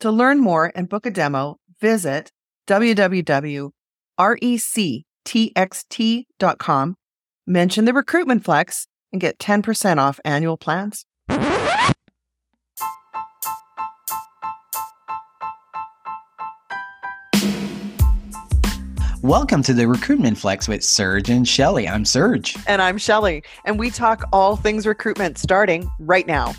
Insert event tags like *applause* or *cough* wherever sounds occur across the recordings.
To learn more and book a demo, visit www.rectxt.com, mention the recruitment flex, and get 10% off annual plans. Welcome to the Recruitment Flex with Serge and Shelly. I'm Serge. And I'm Shelly, and we talk all things recruitment starting right now.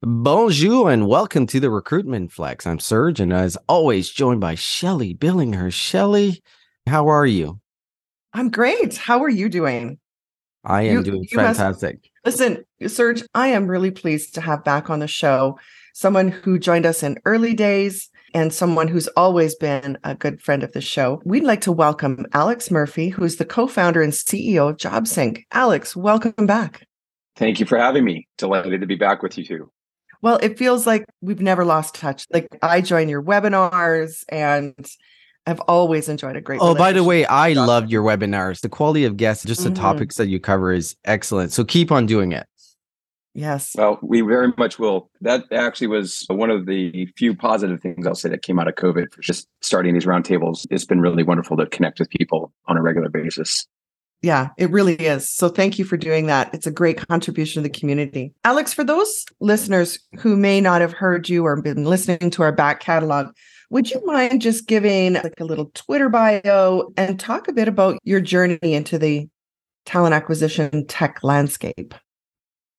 Bonjour and welcome to the Recruitment Flex. I'm Serge, and as always, joined by Shelly Billinger. Shelly, how are you? I'm great. How are you doing? I am You- doing you must- fantastic. Listen, Serge, I am really pleased to have back on the show someone who joined us in early days and someone who's always been a good friend of the show. We'd like to welcome Alex Murphy, who's the co-founder and CEO of JobSync. Alex, welcome back. Thank you for having me. Delighted to be back with you too. Well, it feels like we've never lost touch. Like I join your webinars and I've always enjoyed a great Oh, by the way, I Job- loved your webinars. The quality of guests, just the Mhm. topics that you cover is excellent. So keep on doing it. Yes. Well, we very much will. That actually was one of the few positive things I'll say that came out of COVID for just starting these roundtables. It's been really wonderful to connect with people on a regular basis. Yeah, it really is. So thank you for doing that. It's a great contribution to the community. Alex, for those listeners who may not have heard you or been listening to our back catalog, would you mind just giving like a little Twitter bio and talk a bit about your journey into the talent acquisition tech landscape?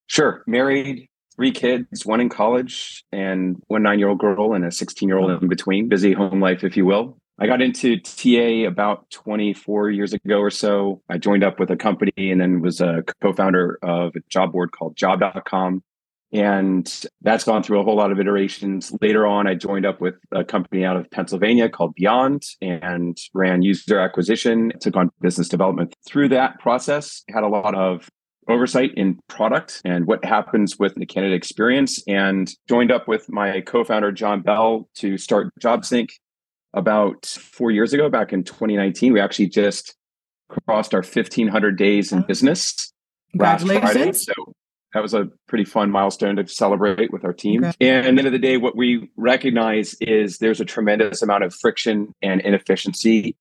Sure. Married, three kids, one in college, and one nine year old girl and a 16 year old in between. Busy home life, if you will. I got into TA about 24 years ago or so. I joined up with a company and then was a co founder of a job board called job.com. And that's gone through a whole lot of iterations. Later on, I joined up with a company out of Pennsylvania called Beyond and ran user acquisition, took on business development. Through that process, had a lot of oversight in product and what happens with the candidate experience and joined up with my co-founder John Bell to start JobSync about 4 years ago back in 2019 we actually just crossed our 1500 days in business last Friday. So that was a pretty fun milestone to celebrate with our team. And at the end of the day what we recognize is there's a tremendous amount of friction and inefficiency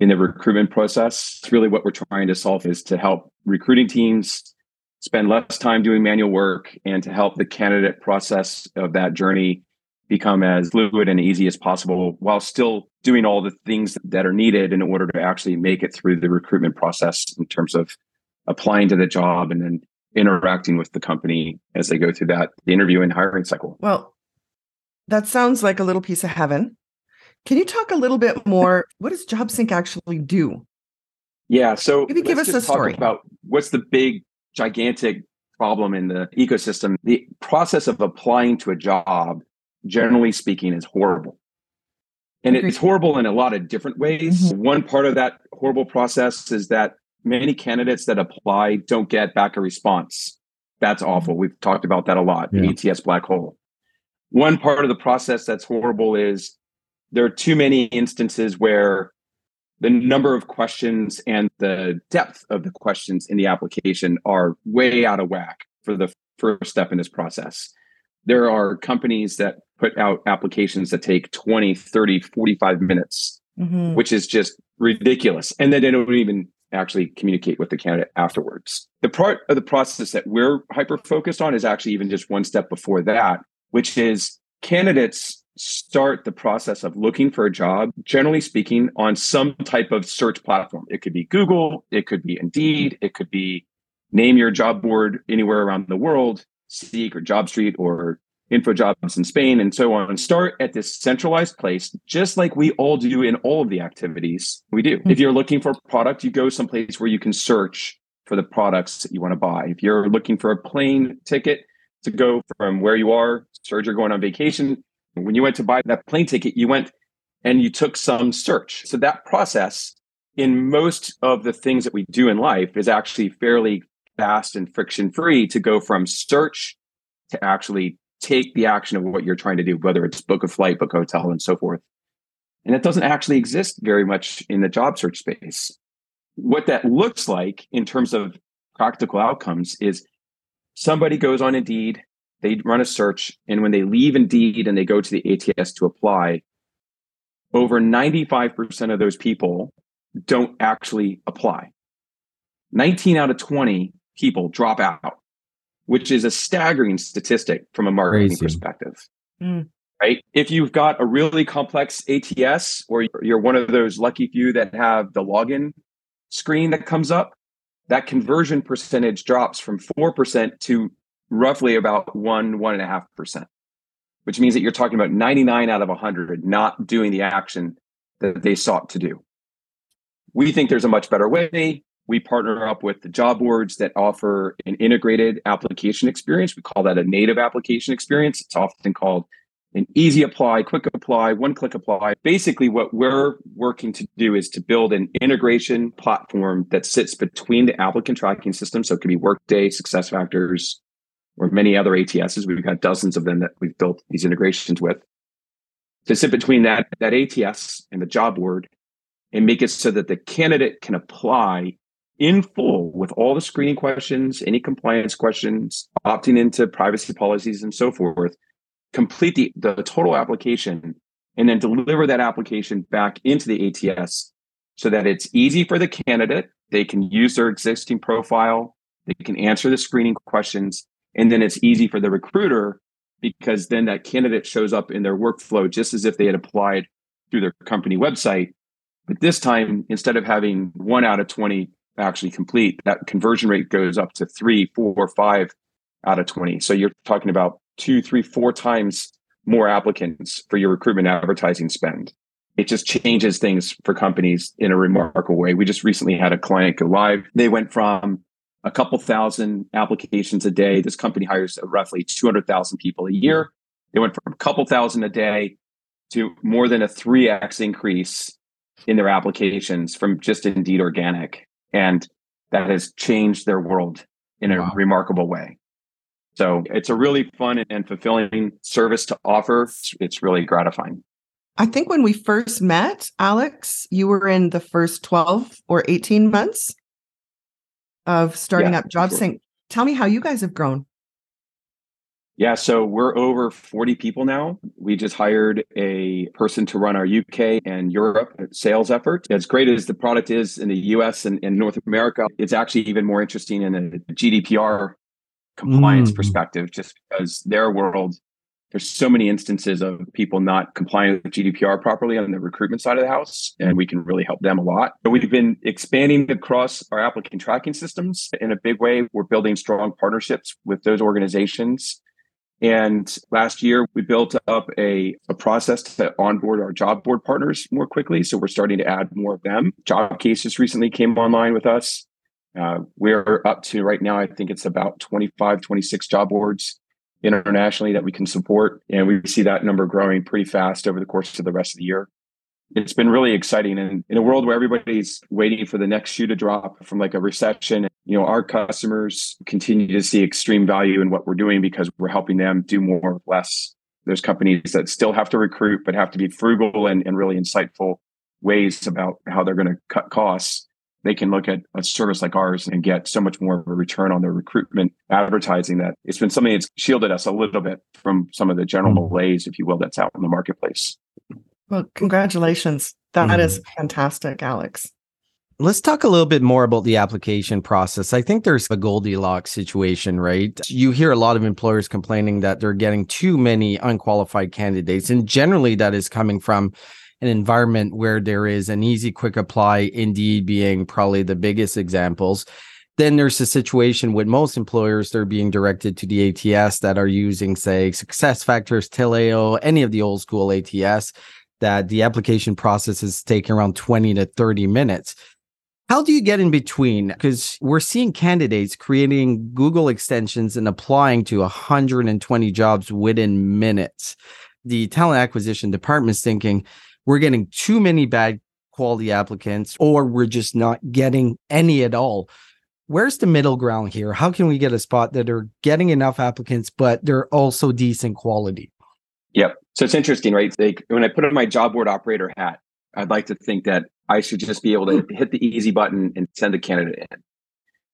in the recruitment process. It's really what we're trying to solve is to help recruiting teams spend less time doing manual work and to help the candidate process of that journey become as fluid and easy as possible while still doing all the things that are needed in order to actually make it through the recruitment process in terms of applying to the job and then interacting with the company as they go through that the interview and hiring cycle. Well, that sounds like a little piece of heaven. Can you talk a little bit more? What does JobSync actually do? Yeah. So Maybe give let's a story. about what's the big, gigantic problem in the ecosystem. The process of applying to a job, generally speaking, is horrible. And Agreed. it's horrible in a lot of different ways. Mhm. One part of that horrible process is that many candidates that apply don't get back a response. That's awful. We've talked about that a lot. The Yeah. ATS black hole. One part of the process that's horrible is there are too many instances where the number of questions and the depth of the questions in the application are way out of whack for the first step in this process. There are companies that put out applications that take 20, 30, 45 minutes, Mhm. which is just ridiculous. And then they don't even actually communicate with the candidate afterwards. The part of the process that we're hyper focused on is actually even just one step before that, which is candidates start the process of looking for a job, generally speaking, on some type of search platform. It could be Google, it could be Indeed, it could be name your job board anywhere around the world, Seek or JobStreet or InfoJobs in Spain and so on. Start at this centralized place, just like we all do in all of the activities we do. Hmm. If you're looking for a product, you go someplace where you can search for the products that you want to buy. If you're looking for a plane ticket, to go from where you are, search you're going on vacation. When you went to buy that plane ticket, you went and you took some search. So that process in most of the things that we do in life is actually fairly fast and friction free to go from search to actually take the action of what you're trying to do, whether it's book a flight, book a hotel, and so forth. And it doesn't actually exist very much in the job search space. What that looks like in terms of practical outcomes is somebody goes on Indeed, they run a search, and when they leave Indeed and they go to the ATS to apply, over 95% of those people don't actually apply. 19 out of 20 people drop out, which is a staggering statistic from a marketing Crazy. perspective. Mm. Right? If you've got a really complex ATS or you're one of those lucky few that have the login screen that comes up, that conversion percentage drops from 4% to roughly about one, one and a half percent, which means that you're talking about 99 out of 100 not doing the action that they sought to do. We think there's a much better way. We partner up with the job boards that offer an integrated application experience. We call that a native application experience. It's often called an easy apply, quick apply, one click apply. Basically, what we're working to do is to build an integration platform that sits between the applicant tracking system. So it could be Workday, SuccessFactors, or many other ATSs. We've got dozens of them that we've built these integrations with. To sit between that, that ATS and the job board and make it so that the candidate can apply in full with all the screening questions, any compliance questions, opting into privacy policies and so forth, complete the, the total application, and then deliver that application back into the ATS so that it's easy for the candidate. They can use their existing profile, they can answer the screening questions, and then it's easy for the recruiter because then that candidate shows up in their workflow just as if they had applied through their company website. But this time, instead of having one out of 20 actually complete, that conversion rate goes up to three, four, five out of 20. So you're talking about two, three, four times more applicants for your recruitment advertising spend. It just changes things for companies in a remarkable way. We just recently had a client go live. They went from a couple thousand applications a day. This company hires roughly 200,000 people a year. They went from a couple thousand a day to more than a 3x increase in their applications from just Indeed Organic. And that has changed their world in a wow. remarkable way. So it's a really fun and fulfilling service to offer. It's really gratifying. I think when we first met, Alex, you were in the first 12 or 18 months of starting yeah, up JobSync. Sure. Tell me how you guys have grown. Yeah, so we're over 40 people now. We just hired a person to run our UK and Europe sales effort. As great as the product is in the US and in North America, it's actually even more interesting in a GDPR compliance mm. perspective, just because their world, there's so many instances of people not complying with GDPR properly on the recruitment side of the house, and we can really help them a lot. But we've been expanding across our applicant tracking systems in a big way. We're building strong partnerships with those organizations. And last year, we built up a, a process to onboard our job board partners more quickly. So we're starting to add more of them. Job cases recently came online with us. Uh, we're up to right now, I think it's about 25, 26 job boards internationally that we can support. And we see that number growing pretty fast over the course of the rest of the year. It's been really exciting. And in a world where everybody's waiting for the next shoe to drop from like a recession, you know, our customers continue to see extreme value in what we're doing because we're helping them do more with less. There's companies that still have to recruit, but have to be frugal and, and really insightful ways about how they're going to cut costs they can look at a service like ours and get so much more of a return on their recruitment advertising that it's been something that's shielded us a little bit from some of the general mm. malaise, if you will, that's out in the marketplace. Well, congratulations. That mm. is fantastic, Alex. Let's talk a little bit more about the application process. I think there's a Goldilocks situation, right? You hear a lot of employers complaining that they're getting too many unqualified candidates. And generally, that is coming from an environment where there is an easy, quick apply, Indeed being probably the biggest examples. Then there's a situation with most employers, they're being directed to the ATS that are using, say, SuccessFactors, Taleo, any of the old school ATS, that the application process is taking around 20 to 30 minutes. How do you get in between? Because we're seeing candidates creating Google extensions and applying to 120 jobs within minutes. The talent acquisition department's thinking we're getting too many bad quality applicants or we're just not getting any at all. Where's the middle ground here? How can we get a spot that are getting enough applicants, but they're also decent quality? Yep. So it's interesting, right? Like when I put on my job board operator hat, I'd like to think that I should just be able to hmm. hit the easy button and send a candidate in.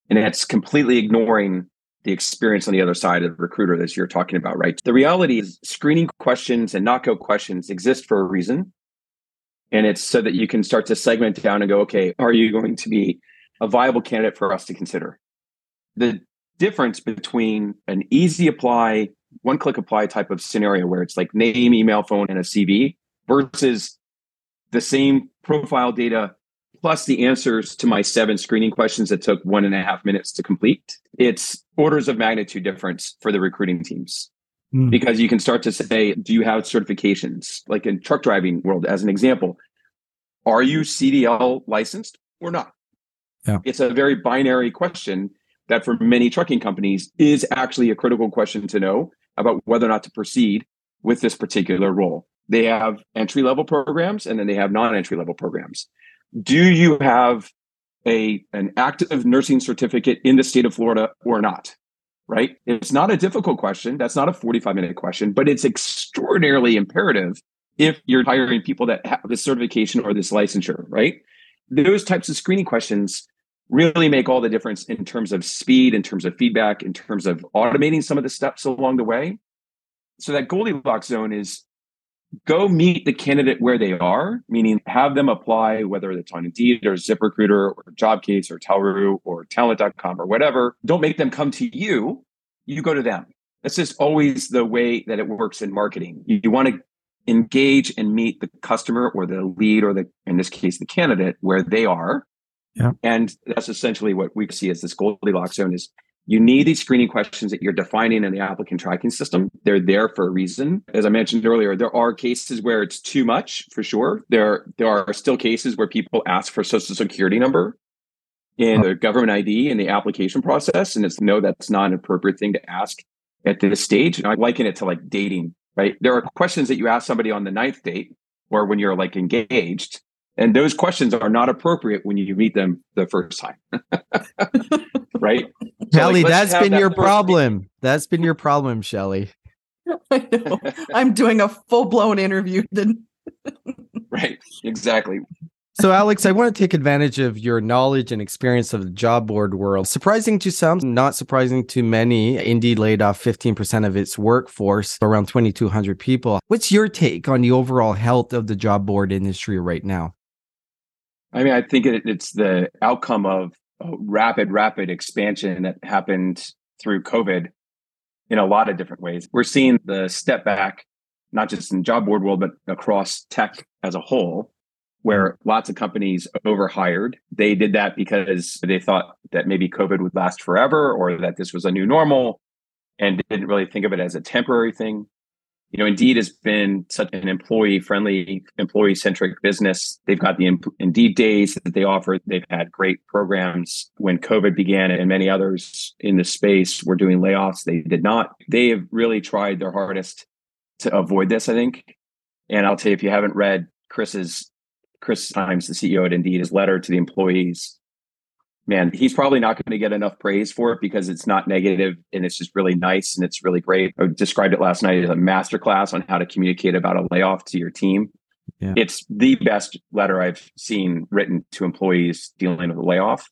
And that's completely ignoring the experience on the other side of the recruiter that you're talking about, right? The reality is screening questions and knockout questions exist for a reason. And it's so that you can start to segment down and go, okay, are you going to be a viable candidate for us to consider? The difference between an easy apply, one click apply type of scenario where it's like name, email, phone, and a CV versus the same profile data plus the answers to my seven screening questions that took one and a half minutes to complete. It's orders of magnitude difference for the recruiting teams. Mm. Because you can start to say, do you have certifications? Like in truck driving world, as an example, are you CDL licensed or not? Yeah. It's a very binary question that for many trucking companies is actually a critical question to know about whether or not to proceed with this particular role. They have entry level programs and then they have non entry level programs. Do you have a an active nursing certificate in the state of Florida or not? Right? It's not a difficult question. That's not a 45 minute question, but it's extraordinarily imperative if you're hiring people that have this certification or this licensure, right? Those types of screening questions really make all the difference in terms of speed, in terms of feedback, in terms of automating some of the steps along the way. So that Goldilocks zone is go meet the candidate where they are, meaning have them apply, whether it's on Indeed or ZipRecruiter or JobCase or Talroo or Talent.com or whatever. Don't make them come to you. You go to them. That's just always the way that it works in marketing. You, you want to engage and meet the customer or the lead or the, in this case, the candidate where they are. Yeah. And that's essentially what we see as this Goldilocks zone is you need these screening questions that you're defining in the applicant tracking system. They're there for a reason. As I mentioned earlier, there are cases where it's too much for sure. There, there are still cases where people ask for social security number in the government ID in the application process. And it's no, that's not an appropriate thing to ask at this stage. I liken it to like dating, right? There are questions that you ask somebody on the ninth date or when you're like engaged. And those questions are not appropriate when you meet them the first time. *laughs* right? Shelly, so like, that's been that your problem. That's been your problem, Shelly. *laughs* I know. I'm doing a full blown interview. Then. *laughs* right. Exactly. So, Alex, I want to take advantage of your knowledge and experience of the job board world. Surprising to some, not surprising to many, Indeed laid off 15% of its workforce, around 2,200 people. What's your take on the overall health of the job board industry right now? I mean, I think it, it's the outcome of a rapid, rapid expansion that happened through COVID in a lot of different ways. We're seeing the step back, not just in job board world, but across tech as a whole, where mm-hmm. lots of companies overhired. They did that because they thought that maybe COVID would last forever or that this was a new normal and didn't really think of it as a temporary thing you know, Indeed has been such an employee friendly, employee centric business. They've got the Indeed days that they offer. They've had great programs when COVID began, and many others in the space were doing layoffs. They did not. They have really tried their hardest to avoid this, I think. And I'll tell you, if you haven't read Chris's Chris Hyams, the CEO at Indeed, his letter to the employees, man, he's probably not going to get enough praise for it because it's not negative and it's just really nice and it's really great. I described it last night as a masterclass on how to communicate about a layoff to your team. Yeah. It's the best letter I've seen written to employees dealing with a layoff.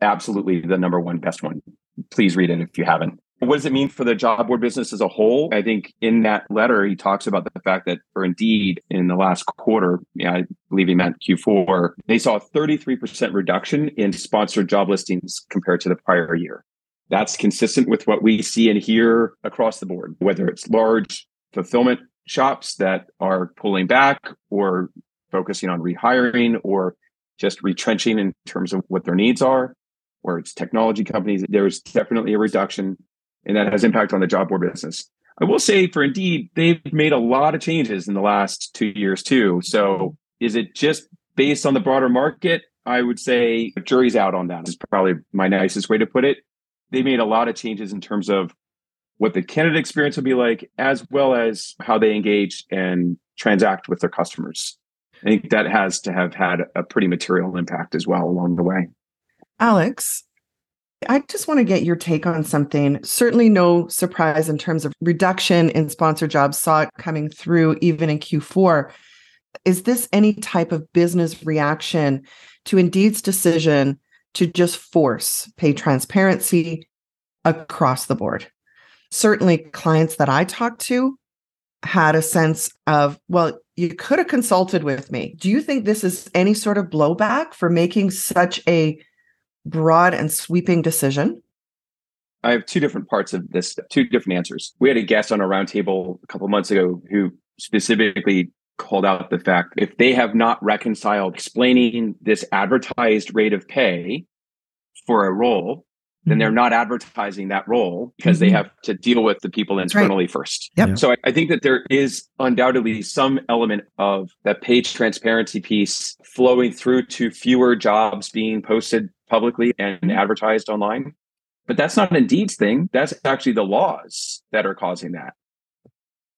Absolutely the number one best one. Please read it if you haven't. What does it mean for the job board business as a whole? I think in that letter, he talks about the fact that for Indeed in the last quarter, I believe he meant Q4, they saw a 33% reduction in sponsored job listings compared to the prior year. That's consistent with what we see and hear across the board, whether it's large fulfillment shops that are pulling back or focusing on rehiring or just retrenching in terms of what their needs are, or it's technology companies. There's definitely a reduction and that has impact on the job board business. I will say for Indeed, they've made a lot of changes in the last two years too. So is it just based on the broader market? I would say jury's out on that is probably my nicest way to put it. They made a lot of changes in terms of what the candidate experience will be like, as well as how they engage and transact with their customers. I think that has to have had a pretty material impact as well along the way. Alex, I just want to get your take on something. Certainly, no surprise in terms of reduction in sponsor jobs, saw it coming through even in Q4. Is this any type of business reaction to Indeed's decision to just force pay transparency across the board? Certainly, clients that I talked to had a sense of, well, you could have consulted with me. Do you think this is any sort of blowback for making such a broad and sweeping decision? I have two different parts of this, two different answers. We had a guest on a roundtable a couple months ago who specifically called out the fact if they have not reconciled explaining this advertised rate of pay for a role, then they're mm-hmm. not advertising that role because mm-hmm. they have to deal with the people internally right. first. Yep. So I, I, think that there is undoubtedly some element of that page transparency piece flowing through to fewer jobs being posted publicly and mm-hmm. advertised online. But that's not Indeed's thing. That's actually the laws that are causing that.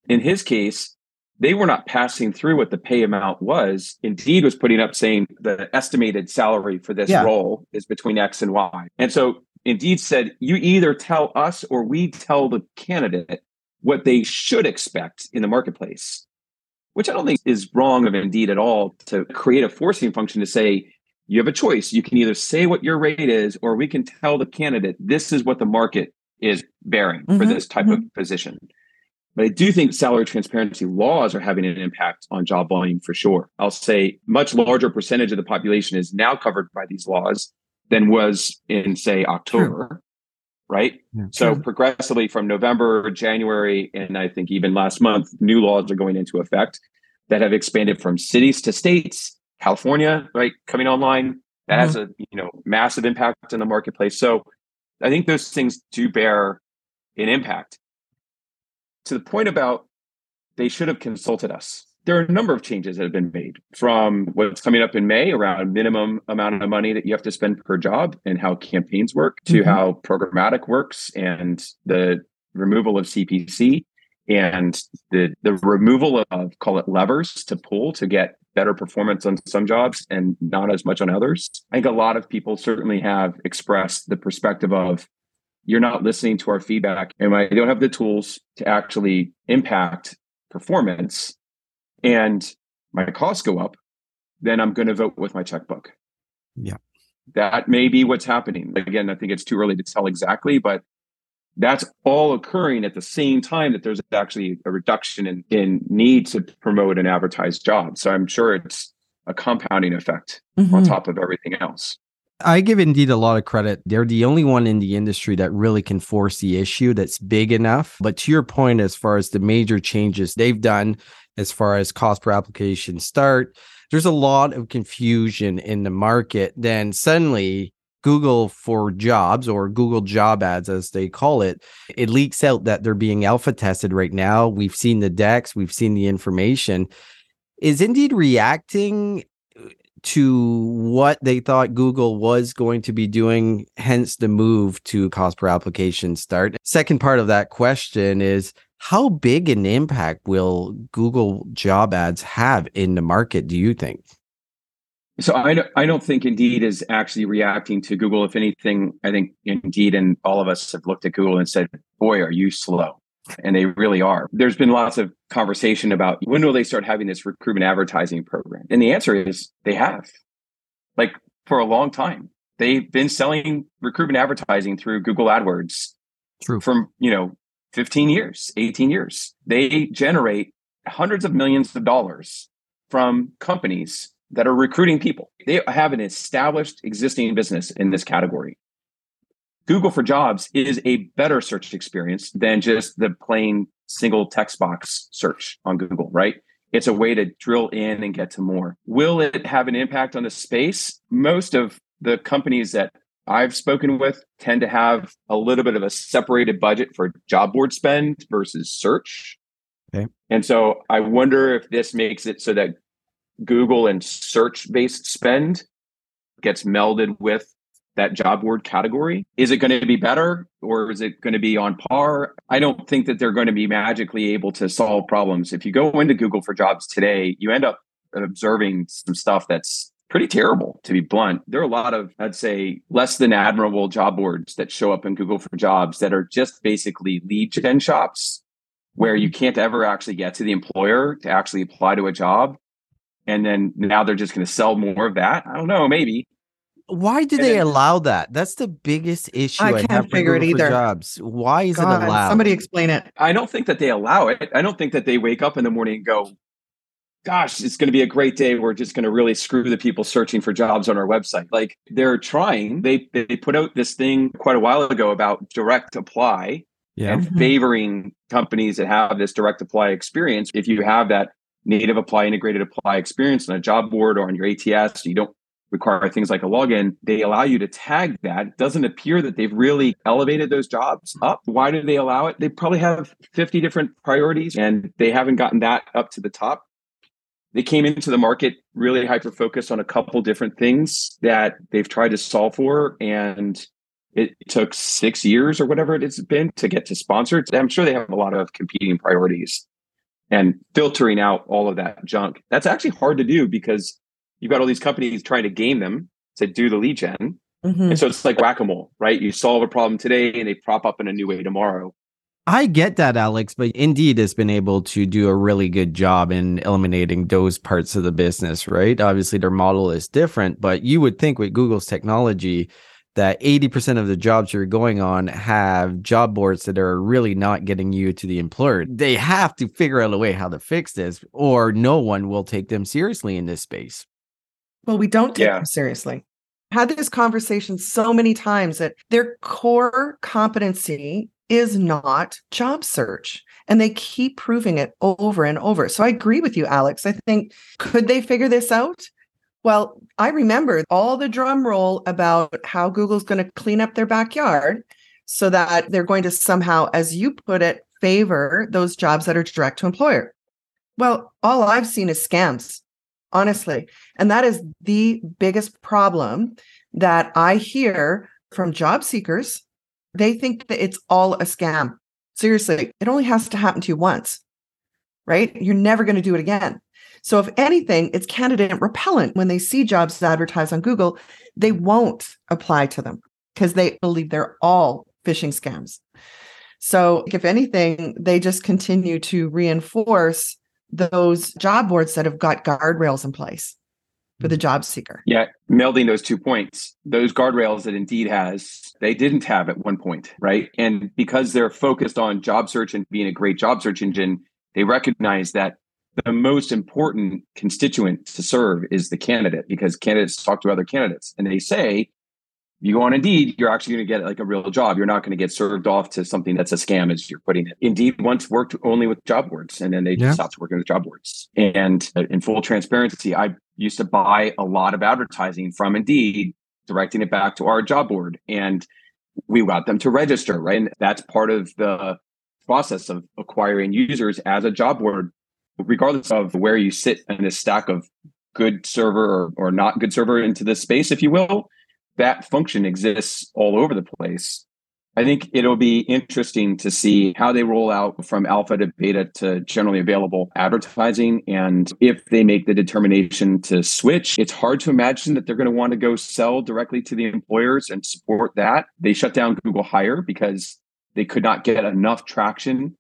In his case, they were not passing through what the pay amount was. Indeed was putting up saying the estimated salary for this yeah. role is between X and Y. And so Indeed said, you either tell us or we tell the candidate what they should expect in the marketplace, which I don't think is wrong of Indeed at all to create a forcing function to say, you have a choice. You can either say what your rate is, or we can tell the candidate this is what the market is bearing mm-hmm, for this type mm-hmm. of position. But I do think salary transparency laws are having an impact on job volume for sure. I'll say much larger percentage of the population is now covered by these laws than was in say October. True. Right. Yeah, so progressively from November, January, and I think even last month, new laws are going into effect that have expanded from cities to states California, right, coming online. That mm-hmm. has a you know massive impact in the marketplace. So I think those things do bear an impact. To the point about they should have consulted us. There are a number of changes that have been made from what's coming up in May around minimum amount of money that you have to spend per job and how campaigns work to mm-hmm. how programmatic works and the removal of CPC and the the removal of call it levers to pull to get better performance on some jobs and not as much on others. I think a lot of people certainly have expressed the perspective of you're not listening to our feedback and I don't have the tools to actually impact performance and my costs go up, then I'm going to vote with my checkbook. Yeah. That may be what's happening. Again, I think it's too early to tell exactly, but that's all occurring at the same time that there's actually a reduction in, in need to promote an advertised job. So I'm sure it's a compounding effect mm-hmm. on top of everything else. I give Indeed a lot of credit. They're the only one in the industry that really can force the issue that's big enough. But to your point, as far as the major changes they've done, as far as cost per application start, there's a lot of confusion in the market. Then suddenly Google for jobs or Google job ads, as they call it, it leaks out that they're being alpha tested right now. We've seen the decks, we've seen the information. Is Indeed reacting uh, to what they thought Google was going to be doing, hence the move to cost per application start? Second part of that question is how big an impact will Google job ads have in the market, do you think? So I don't, I don't think Indeed is actually reacting to Google. If anything, I think Indeed and all of us have looked at Google and said, "Boy, are you slow." And they really are. There's been lots of conversation about when will they start having this recruitment advertising program? And the answer is they have. Like for a long time. They've been selling recruitment advertising through Google AdWords True. from, you know, 15 years, 18 years. They generate hundreds of millions of dollars from companies that are recruiting people. They have an established existing business in this category. Google for Jobs is a better search experience than just the plain single text box search on Google, right? It's a way to drill in and get to more. Will it have an impact on the space? Most of the companies that I've spoken with tend to have a little bit of a separated budget for job board spend versus search. Okay. And so I wonder if this makes it so that Google and search based spend gets melded with that job board category. Is it going to be better or is it going to be on par? I don't think that they're going to be magically able to solve problems. If you go into Google for Jobs today, you end up observing some stuff that's pretty terrible, to be blunt. There are a lot of, I'd say, less than admirable job boards that show up in Google for Jobs that are just basically lead gen shops where you can't ever actually get to the employer to actually apply to a job. And then now they're just going to sell more of that. I don't know, maybe why do they allow that? That's the biggest issue. I, I can't figure it either. Jobs. Why is God, it allowed? Somebody explain it. I don't think that they allow it. I don't think that they wake up in the morning and go, "Gosh, it's going to be a great day. We're just going to really screw the people searching for jobs on our website." Like they're trying. They they put out this thing quite a while ago about direct apply yeah. and mm-hmm. favoring companies that have this direct apply experience. If you have that native apply integrated apply experience on a job board or on your ATS, you don't require things like a login, they allow you to tag that. It doesn't appear that they've really elevated those jobs up. Why do they allow it? They probably have 50 different priorities and they haven't gotten that up to the top. They came into the market really hyper focused on a couple different things that they've tried to solve for. And it took six years or whatever it's been to get to sponsored. I'm sure they have a lot of competing priorities and filtering out all of that junk. That's actually hard to do because you've got all these companies trying to game them to do the lead gen. Mm-hmm. And so it's like whack a mole, right? You solve a problem today and they prop up in a new way tomorrow. I get that, Alex, but Indeed has been able to do a really good job in eliminating those parts of the business, right? Obviously, their model is different, but you would think with Google's technology that 80% of the jobs you're going on have job boards that are really not getting you to the employer. They have to figure out a way how to fix this, or no one will take them seriously in this space. Well, we don't take yeah. them seriously. Had this conversation so many times that their core competency is not job search. And they keep proving it over and over. So I agree with you, Alex. I think, could they figure this out? Well, I remember all the drum roll about how Google's going to clean up their backyard so that they're going to somehow, as you put it, favor those jobs that are direct to employer. Well, all I've seen is scams honestly. And that is the biggest problem that I hear from job seekers. They think that it's all a scam. Seriously, it only has to happen to you once, right? You're never going to do it again. So, if anything, it's candidate repellent when they see jobs advertised on Google, they won't apply to them because they believe they're all phishing scams. So, if anything, they just continue to reinforce those job boards that have got guardrails in place for the mm-hmm. job seeker. Yeah, melding those two points, those guardrails that Indeed has, they didn't have at one point, right? And because they're focused on job search and being a great job search engine, they recognize that the most important constituent to serve is the candidate because candidates talk to other candidates and they say you go on Indeed, you're actually going to get like a real job. You're not going to get served off to something that's a scam as you're putting it. Indeed once worked only with job boards and then they yeah. stopped working with job boards. And uh, in full transparency, I used to buy a lot of advertising from Indeed, directing it back to our job board. And we got them to register, right? And that's part of the process of acquiring users as a job board, regardless of where you sit in a stack of good server or, or not good server into this space, if you will that function exists all over the place. I think it'll be interesting to see how they roll out from alpha to beta to generally available advertising. And if they make the determination to switch, it's hard to imagine that they're going to want to go sell directly to the employers and support that. They shut down Google Hire because they could not get enough traction.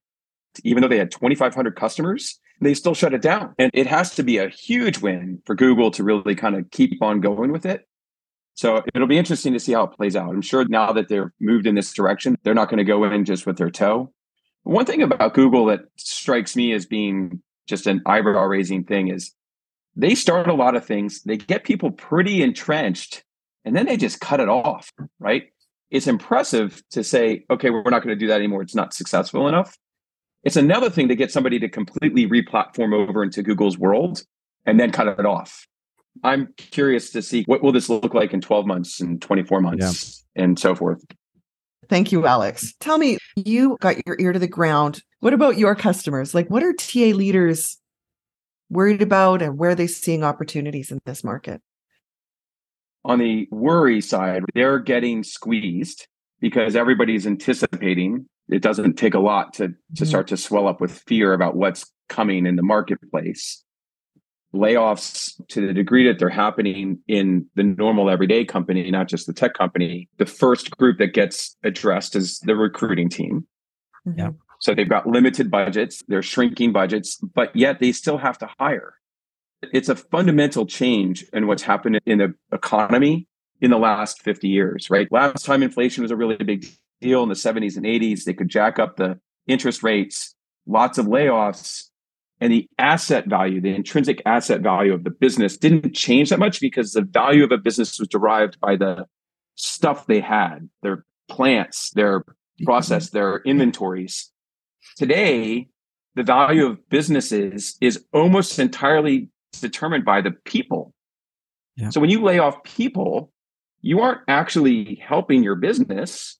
Even though they had 2,500 customers, they still shut it down. And it has to be a huge win for Google to really kind of keep on going with it. So it'll be interesting to see how it plays out. I'm sure now that they're moved in this direction, they're not going to go in just with their toe. One thing about Google that strikes me as being just an eyebrow raising thing is they start a lot of things, they get people pretty entrenched, and then they just cut it off, right? It's impressive to say, okay, we're not going to do that anymore. It's not successful enough. It's another thing to get somebody to completely replatform over into Google's world and then cut it off. I'm curious to see what will this look like in 12 months and 24 months yeah. and so forth. Thank you, Alex. Tell me, you got your ear to the ground. What about your customers? Like, what are TA leaders worried about and where are they seeing opportunities in this market? On the worry side, they're getting squeezed because everybody's anticipating. It doesn't take a lot to, to mm-hmm. start to swell up with fear about what's coming in the marketplace. Layoffs to the degree that they're happening in the normal everyday company, not just the tech company, the first group that gets addressed is the recruiting team. Mm-hmm. Yeah. So they've got limited budgets, they're shrinking budgets, but yet they still have to hire. It's a fundamental change in what's happened in the economy in the last 50 years, right? Last time inflation was a really big deal in the 70s and 80s, they could jack up the interest rates, lots of layoffs, and the asset value, the intrinsic asset value of the business didn't change that much because the value of a business was derived by the stuff they had, their plants, their mm-hmm. process, their inventories. Today, the value of businesses is almost entirely determined by the people. Yeah. So when you lay off people, you aren't actually helping your business.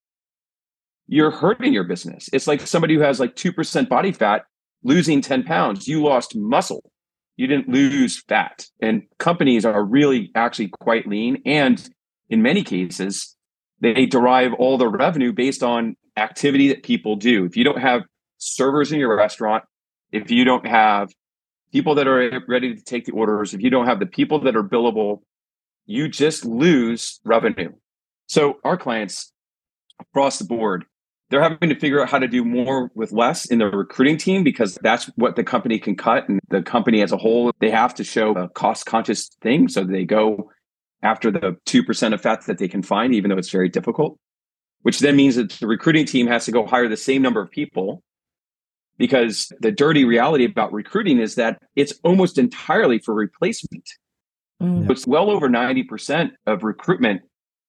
You're hurting your business. It's like somebody who has like 2% body fat losing 10 pounds. You lost muscle. You didn't lose fat. And companies are really actually quite lean. And in many cases, they derive all the revenue based on activity that people do. If you don't have servers in your restaurant, if you don't have people that are ready to take the orders, if you don't have the people that are billable, you just lose revenue. So our clients across the board, they're having to figure out how to do more with less in the recruiting team because that's what the company can cut and the company as a whole they have to show a cost conscious thing so they go after the 2% of fat that they can find even though it's very difficult which then means that the recruiting team has to go hire the same number of people because the dirty reality about recruiting is that it's almost entirely for replacement. Mm. It's well over 90% of recruitment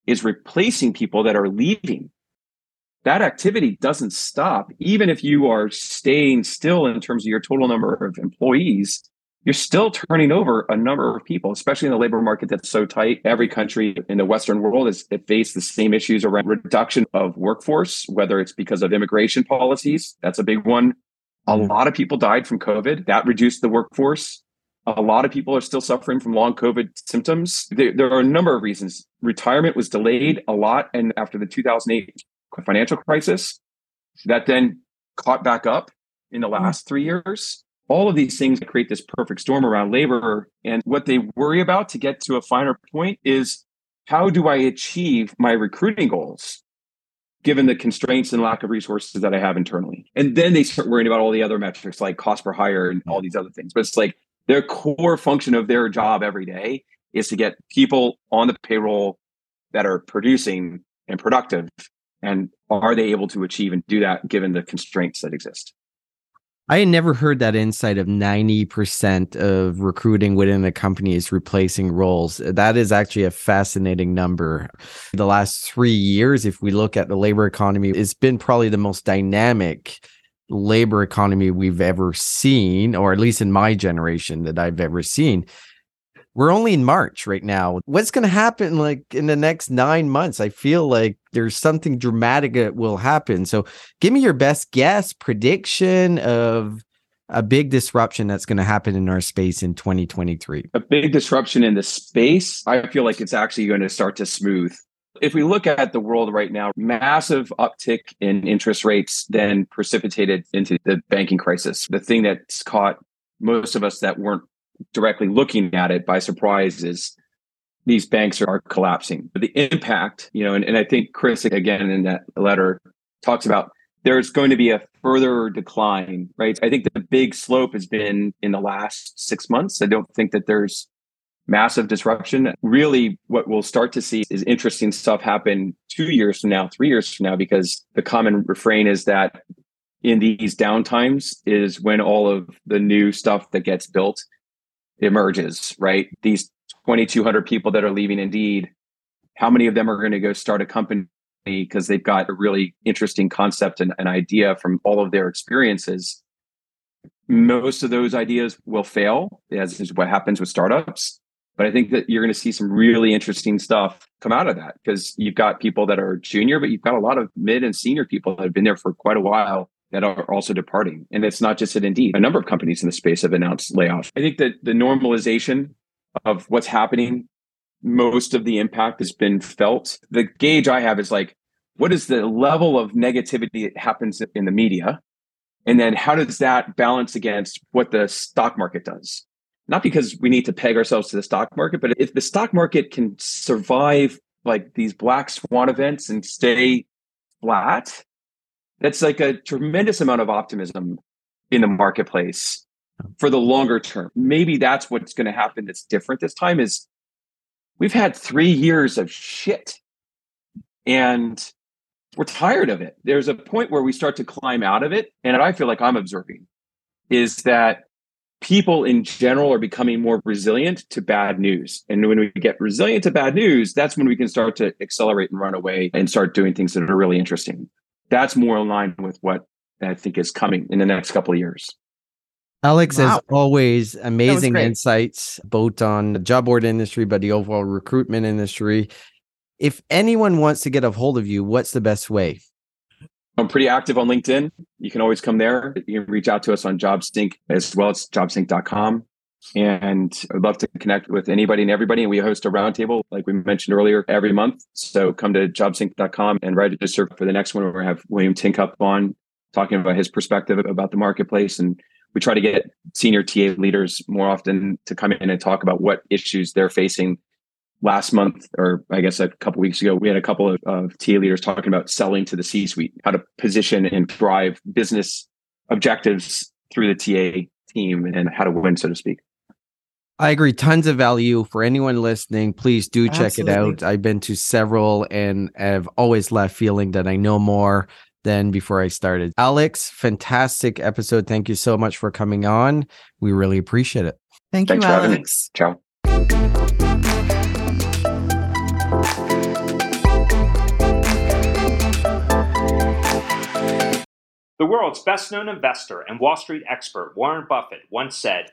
is replacing people that are leaving. That activity doesn't stop. Even if you are staying still in terms of your total number of employees, you're still turning over a number of people, especially in the labor market that's so tight. Every country in the Western world has faced the same issues around reduction of workforce, whether it's because of immigration policies. That's a big one. A mm-hmm. lot of people died from COVID. That reduced the workforce. A lot of people are still suffering from long COVID symptoms. There, there are a number of reasons. Retirement was delayed a lot. And after the 2008 financial crisis, that then caught back up in the mm-hmm. last three years all of these things create this perfect storm around labor. And what they worry about to get to a finer point is how do I achieve my recruiting goals? given the constraints and lack of resources that I have internally. And then they start worrying about all the other metrics like cost per hire and all these other things. But it's like their core function of their job every day is to get people on the payroll that are producing and productive. And are they able to achieve and do that given the constraints that exist? I had never heard that insight of 90% of recruiting within a company is replacing roles. That is actually a fascinating number. The last three years, if we look at the labor economy, it's been probably the most dynamic labor economy we've ever seen, or at least in my generation that I've ever seen we're only in March right now. What's going to happen like in the next nine months? I feel like there's something dramatic that will happen. So give me your best guess, prediction of a big disruption that's going to happen in our space in 2023. A big disruption in the space. I feel like it's actually going to start to smooth. If we look at the world right now, massive uptick in interest rates then precipitated into the banking crisis. The thing that's caught most of us that weren't directly looking at it by surprise is these banks are, collapsing. But the impact, you know, and, and I think Chris again in that letter talks about there's going to be a further decline, right? I think the big slope has been in the last six months. I don't think that there's massive disruption. Really, what we'll start to see is interesting stuff happen two years from now, three years from now, because the common refrain is that in these downtimes is when all of the new stuff that gets built emerges, right? These 2,200 people that are leaving Indeed, how many of them are going to go start a company because they've got a really interesting concept and an idea from all of their experiences? Most of those ideas will fail, as is what happens with startups. But I think that you're going to see some really interesting stuff come out of that because you've got people that are junior, but you've got a lot of mid and senior people that have been there for quite a while that are also departing. And it's not just at Indeed. A number of companies in the space have announced layoffs. I think that the normalization of what's happening most of the impact has been felt. The gauge I have is like, what is the level of negativity that happens in the media? And then how does that balance against what the stock market does? Not because we need to peg ourselves to the stock market, but if the stock market can survive like these black swan events and stay flat, that's like a tremendous amount of optimism in the marketplace for the longer term. Maybe that's what's going to happen that's different this time is we've had 3 years of shit. And we're tired of it. There's a point where we start to climb out of it. And I feel like I'm observing is that people in general are becoming more resilient to bad news. And when we get resilient to bad news, that's when we can start to accelerate and run away and start doing things that are really interesting. That's more in line with what I think is coming in the next couple of years. Alex, wow. as always, amazing insights both on the job board industry, but the overall recruitment industry if anyone wants to get a hold of you, what's the best way? I'm pretty active on LinkedIn. You can always come there. You can reach out to us on JobSync as well as jobsync.com. And I'd love to connect with anybody and everybody. And we host a roundtable, like we mentioned earlier, every month. So come to jobsync.com and register for the next one where we have William Tincup on talking about his perspective about the marketplace. And we try to get senior TA leaders more often to come in and talk about what issues they're facing last month, or I guess a couple weeks ago, we had a couple of, of TA leaders talking about selling to the C suite, how to position and drive business objectives through the TA team and how to win, so to speak. I agree. Tons of value for anyone listening. Please do check Absolutely. it out. I've been to several and have always left feeling that I know more than before I started. Alex, fantastic episode. Thank you so much for coming on. We really appreciate it. Thank Thanks you, Alex. Ciao. The world's best known investor and Wall Street expert Warren Buffett once said,